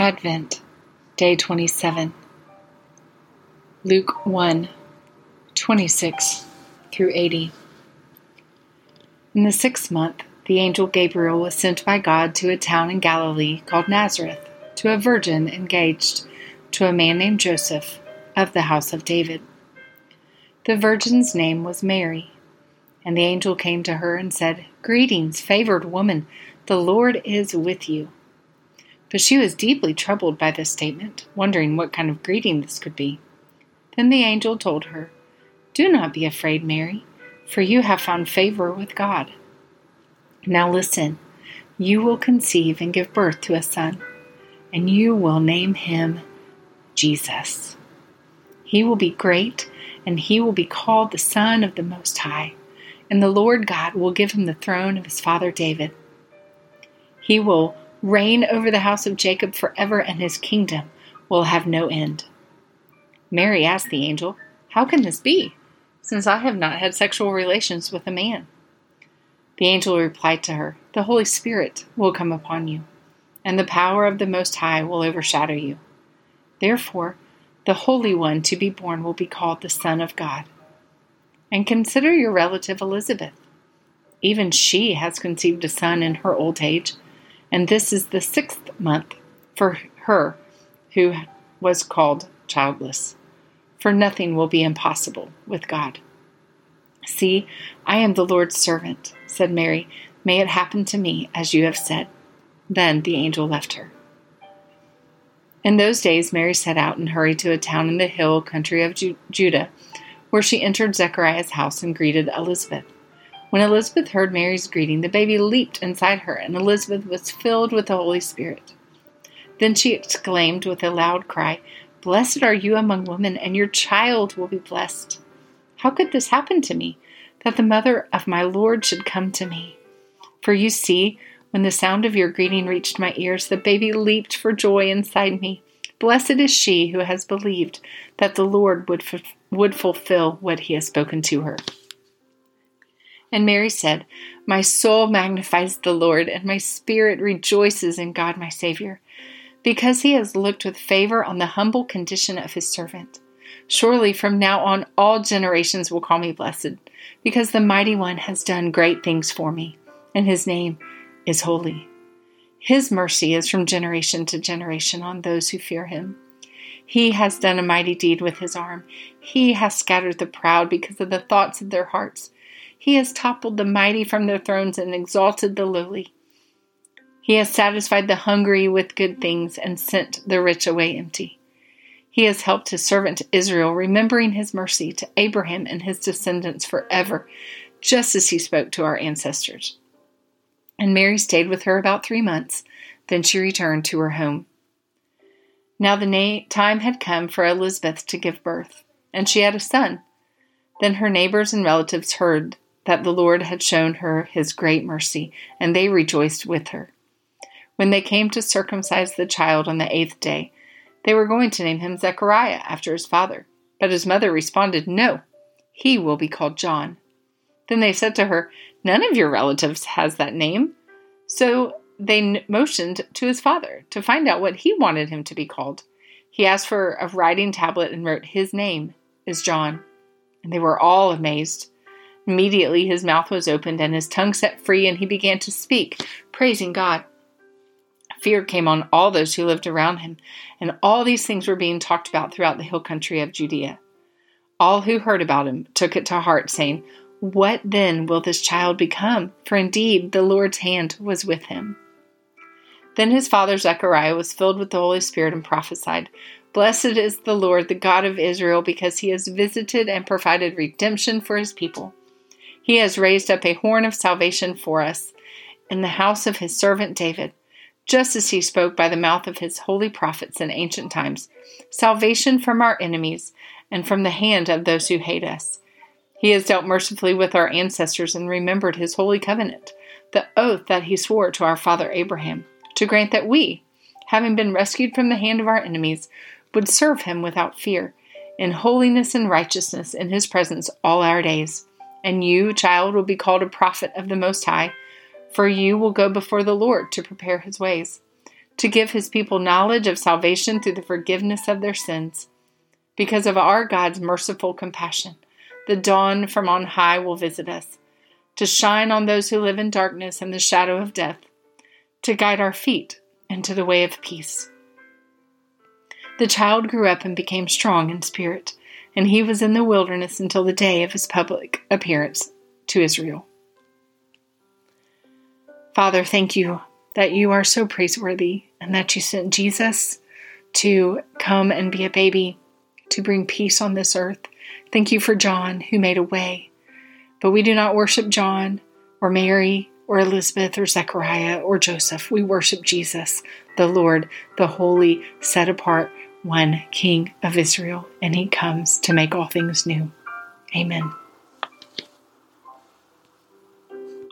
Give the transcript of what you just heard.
Advent, Day 27. Luke 1 26 through 80. In the sixth month, the angel Gabriel was sent by God to a town in Galilee called Nazareth to a virgin engaged to a man named Joseph of the house of David. The virgin's name was Mary. And the angel came to her and said, Greetings, favored woman, the Lord is with you. But she was deeply troubled by this statement, wondering what kind of greeting this could be. Then the angel told her, Do not be afraid, Mary, for you have found favor with God. Now listen, you will conceive and give birth to a son, and you will name him Jesus. He will be great, and he will be called the Son of the Most High, and the Lord God will give him the throne of his father David. He will reign over the house of Jacob forever, and his kingdom will have no end. Mary asked the angel, How can this be, since I have not had sexual relations with a man? The angel replied to her, The Holy Spirit will come upon you, and the power of the Most High will overshadow you. Therefore, the Holy One to be born will be called the Son of God. And consider your relative Elizabeth. Even she has conceived a son in her old age and this is the sixth month for her who was called childless. For nothing will be impossible with God. See, I am the Lord's servant, said Mary. May it happen to me as you have said. Then the angel left her. In those days, Mary set out and hurried to a town in the hill country of Ju- Judah, where she entered Zechariah's house and greeted Elizabeth. When Elizabeth heard Mary's greeting, the baby leaped inside her, and Elizabeth was filled with the Holy Spirit. Then she exclaimed with a loud cry, Blessed are you among women, and your child will be blessed. How could this happen to me, that the mother of my Lord should come to me? For you see, when the sound of your greeting reached my ears, the baby leaped for joy inside me. Blessed is she who has believed that the Lord would, f- would fulfill what he has spoken to her. And Mary said, My soul magnifies the Lord, and my spirit rejoices in God my Savior, because he has looked with favor on the humble condition of his servant. Surely from now on all generations will call me blessed, because the Mighty One has done great things for me, and his name is holy. His mercy is from generation to generation on those who fear him. He has done a mighty deed with his arm. He has scattered the proud because of the thoughts of their hearts. He has toppled the mighty from their thrones and exalted the lowly. He has satisfied the hungry with good things and sent the rich away empty. He has helped his servant Israel, remembering his mercy to Abraham and his descendants forever, just as he spoke to our ancestors. And Mary stayed with her about three months. Then she returned to her home. Now the na- time had come for Elizabeth to give birth, and she had a son. Then her neighbors and relatives heard that the Lord had shown her his great mercy, and they rejoiced with her. When they came to circumcise the child on the eighth day, they were going to name him Zechariah after his father. But his mother responded, No, he will be called John. Then they said to her, None of your relatives has that name. So they motioned to his father to find out what he wanted him to be called. He asked for a writing tablet and wrote, His name is John. And they were all amazed. Immediately his mouth was opened and his tongue set free, and he began to speak, praising God. Fear came on all those who lived around him, and all these things were being talked about throughout the hill country of Judea. All who heard about him took it to heart, saying, What then will this child become? For indeed the Lord's hand was with him. Then his father Zechariah was filled with the Holy Spirit and prophesied, Blessed is the Lord, the God of Israel, because he has visited and provided redemption for his people he has raised up a horn of salvation for us in the house of his servant David, just as he spoke by the mouth of his holy prophets in ancient times salvation from our enemies and from the hand of those who hate us. He has dealt mercifully with our ancestors and remembered his holy covenant, the oath that he swore to our father Abraham, to grant that we, having been rescued from the hand of our enemies, would serve him without fear, in holiness and righteousness in his presence all our days. And you, child, will be called a prophet of the Most High, for you will go before the Lord to prepare his ways, to give his people knowledge of salvation through the forgiveness of their sins. Because of our God's merciful compassion, the dawn from on high will visit us, to shine on those who live in darkness and the shadow of death, to guide our feet into the way of peace. The child grew up and became strong in spirit, and he was in the wilderness until the day of his public appearance to Israel. Father, thank you that you are so praiseworthy and that you sent Jesus to come and be a baby, to bring peace on this earth. Thank you for John, who made a way. But we do not worship John or Mary or Elizabeth or Zechariah or Joseph. We worship Jesus, the Lord, the holy, set apart one King of Israel, and he comes to make all things new. Amen.